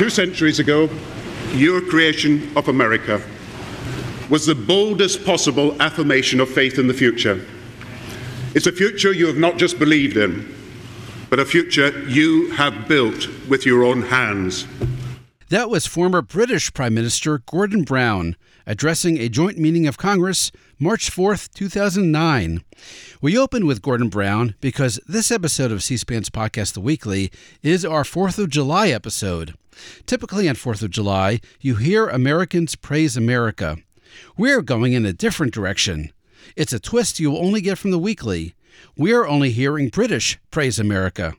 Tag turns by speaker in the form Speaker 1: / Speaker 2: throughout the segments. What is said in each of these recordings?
Speaker 1: Two centuries ago, your creation of America was the boldest possible affirmation of faith in the future. It's a future you have not just believed in, but a future you have built with your own hands.
Speaker 2: That was former British Prime Minister Gordon Brown addressing a joint meeting of Congress March 4th, 2009. We open with Gordon Brown because this episode of C SPAN's podcast, The Weekly, is our 4th of July episode. Typically on 4th of July, you hear Americans praise America. We're going in a different direction. It's a twist you will only get from The Weekly. We're only hearing British praise America.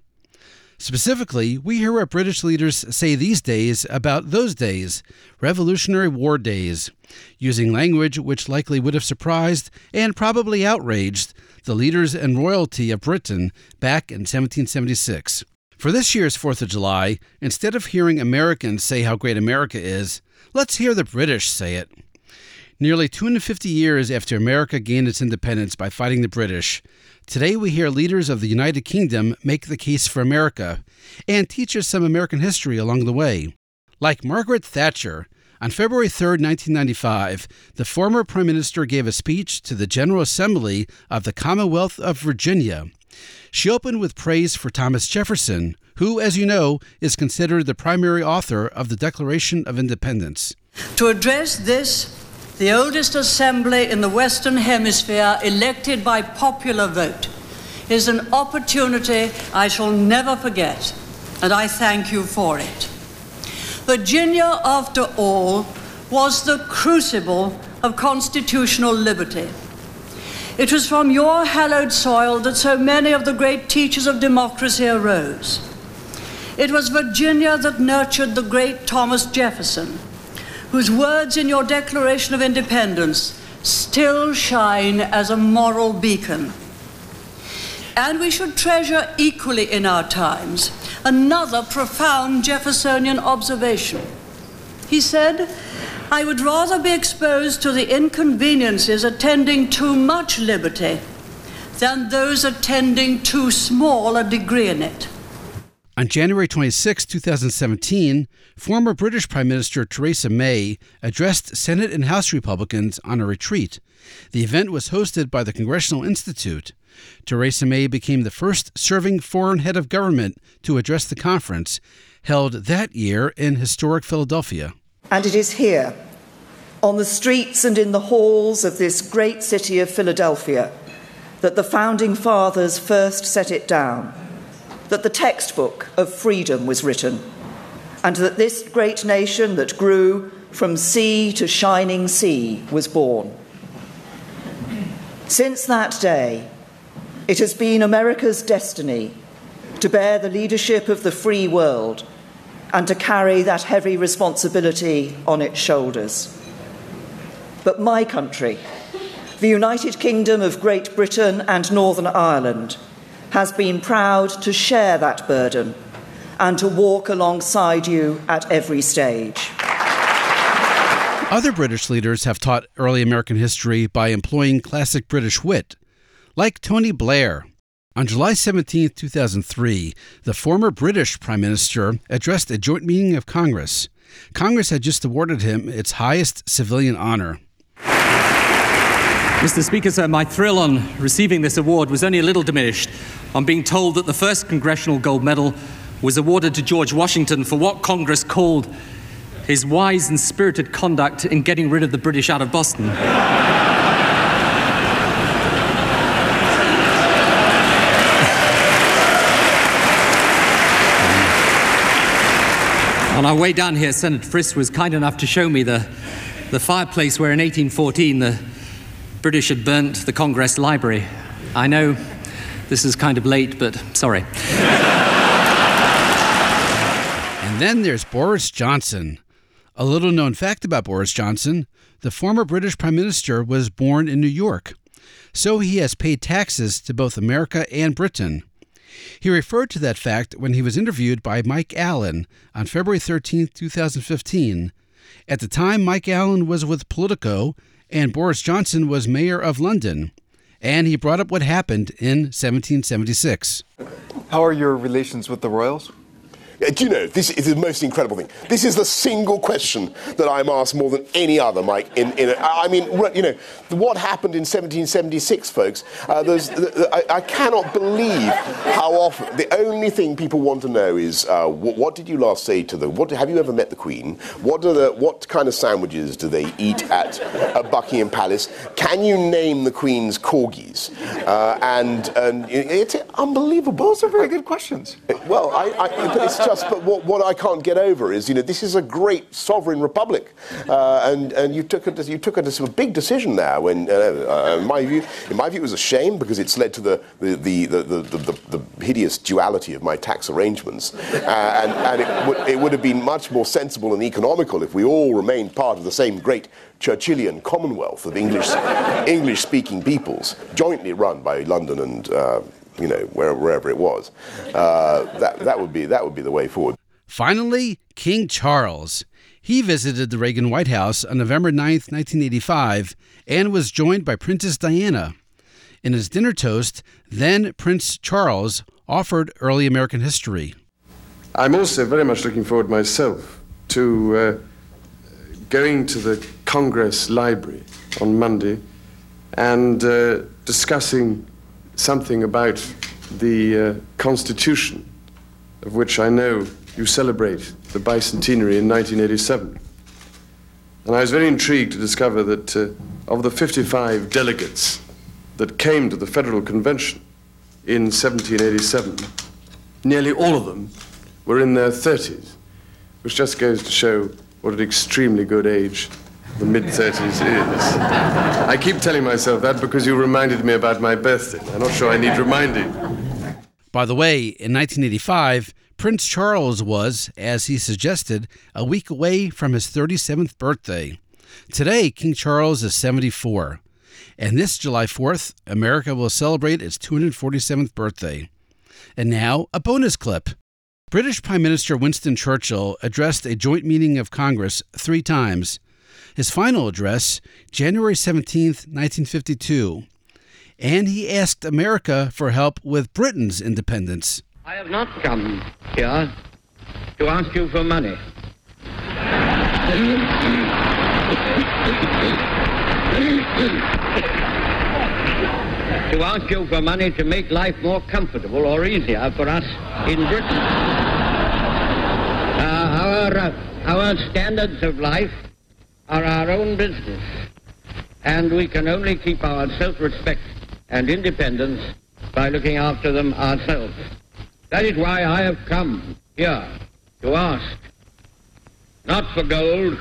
Speaker 2: Specifically, we hear what British leaders say these days about those days, Revolutionary War days, using language which likely would have surprised and probably outraged the leaders and royalty of Britain back in 1776. For this year's 4th of July, instead of hearing Americans say how great America is, let's hear the British say it. Nearly 250 years after America gained its independence by fighting the British, today we hear leaders of the United Kingdom make the case for America and teach us some American history along the way. Like Margaret Thatcher, on February 3, 1995, the former Prime Minister gave a speech to the General Assembly of the Commonwealth of Virginia. She opened with praise for Thomas Jefferson, who, as you know, is considered the primary author of the Declaration of Independence.
Speaker 3: To address this the oldest assembly in the Western Hemisphere elected by popular vote, is an opportunity I shall never forget, and I thank you for it. Virginia, after all, was the crucible of constitutional liberty. It was from your hallowed soil that so many of the great teachers of democracy arose. It was Virginia that nurtured the great Thomas Jefferson whose words in your Declaration of Independence still shine as a moral beacon. And we should treasure equally in our times another profound Jeffersonian observation. He said, I would rather be exposed to the inconveniences attending too much liberty than those attending too small a degree in it.
Speaker 2: On January 26, 2017, former British Prime Minister Theresa May addressed Senate and House Republicans on a retreat. The event was hosted by the Congressional Institute. Theresa May became the first serving foreign head of government to address the conference, held that year in historic Philadelphia.
Speaker 4: And it is here, on the streets and in the halls of this great city of Philadelphia, that the founding fathers first set it down that the textbook of freedom was written, and that this great nation that grew from sea to shining sea was born. Since that day, it has been America's destiny to bear the leadership of the free world and to carry that heavy responsibility on its shoulders. But my country, the United Kingdom of Great Britain and Northern Ireland, has been proud to share that burden and to walk alongside you at every stage.
Speaker 2: Other British leaders have taught early American history by employing classic British wit, like Tony Blair. On July 17, 2003, the former British Prime Minister addressed a joint meeting of Congress. Congress had just awarded him its highest civilian honor.
Speaker 5: Mr. Speaker, sir, my thrill on receiving this award was only a little diminished on being told that the first Congressional Gold Medal was awarded to George Washington for what Congress called his wise and spirited conduct in getting rid of the British out of Boston. On our way down here, Senator Frist was kind enough to show me the, the fireplace where in 1814 the British had burnt the Congress Library. I know this is kind of late, but sorry.
Speaker 2: and then there's Boris Johnson. A little known fact about Boris Johnson the former British Prime Minister was born in New York, so he has paid taxes to both America and Britain. He referred to that fact when he was interviewed by Mike Allen on February 13, 2015. At the time, Mike Allen was with Politico and Boris Johnson was mayor of London. And he brought up what happened in 1776.
Speaker 6: How are your relations with the royals? Do you know, this is the most incredible thing. This is the single question that I'm asked more than any other, Mike. In, in a, I mean, you know, what happened in 1776, folks? Uh, I, I, cannot believe how often. The only thing people want to know is uh, what, what, did you last say to them? What, have you ever met the Queen? What, the, what kind of sandwiches do they eat at, Buckingham Palace? Can you name the Queen's corgis? Uh, and, and it's unbelievable.
Speaker 7: Those are very good questions.
Speaker 6: Well, I, I, it's just, but what, what I can't get over is, you know, this is a great sovereign republic, uh, and and you took a you took a, a big decision there. When, uh, uh, in my view, in my view, it was a shame because it's led to the the the the, the, the, the hideous duality of my tax arrangements, uh, and and it would it would have been much more sensible and economical if we all remained part of the same great Churchillian Commonwealth of English English speaking peoples, jointly run by London and uh, you know, wherever, wherever it was. Uh, that, that, would be, that would be the way forward.
Speaker 2: Finally, King Charles. He visited the Reagan White House on November 9, 1985, and was joined by Princess Diana. In his dinner toast, then Prince Charles offered early American history.
Speaker 8: I'm also very much looking forward myself to uh, going to the Congress Library on Monday and uh, discussing something about the uh, Constitution, of which I know you celebrate the bicentenary in 1987. And I was very intrigued to discover that uh, of the 55 delegates that came to the Federal Convention in 1787, nearly all of them were in their 30s, which just goes to show what an extremely good age the mid 30s is. I keep telling myself that because you reminded me about my birthday. I'm not sure I need reminding.
Speaker 2: By the way, in 1985, Prince Charles was, as he suggested, a week away from his 37th birthday. Today, King Charles is 74. And this July 4th, America will celebrate its 247th birthday. And now, a bonus clip. British Prime Minister Winston Churchill addressed a joint meeting of Congress three times his final address, January 17, 1952, and he asked America for help with Britain's independence.
Speaker 9: I have not come here to ask you for money. to ask you for money to make life more comfortable or easier for us in Britain. Uh, our, uh, our standards of life are our own business, and we can only keep our self-respect and independence by looking after them ourselves. That is why I have come here to ask, not for gold,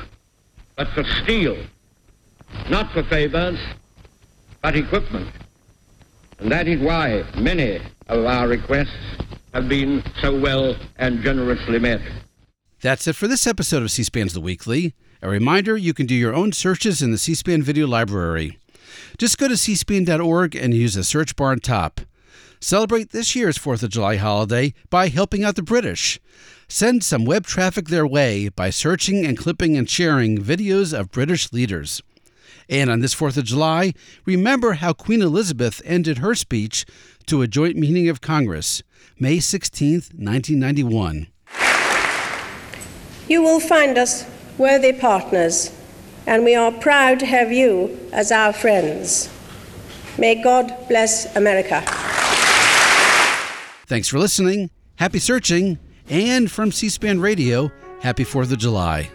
Speaker 9: but for steel, not for favors, but equipment. And that is why many of our requests have been so well and generously met.
Speaker 2: That's it for this episode of C SPAN's The Weekly. A reminder you can do your own searches in the C SPAN video library. Just go to cspan.org and use the search bar on top. Celebrate this year's 4th of July holiday by helping out the British. Send some web traffic their way by searching and clipping and sharing videos of British leaders. And on this 4th of July, remember how Queen Elizabeth ended her speech to a joint meeting of Congress, May 16, 1991.
Speaker 10: You will find us worthy partners, and we are proud to have you as our friends. May God bless America.
Speaker 2: Thanks for listening. Happy searching. And from C SPAN Radio, happy 4th of July.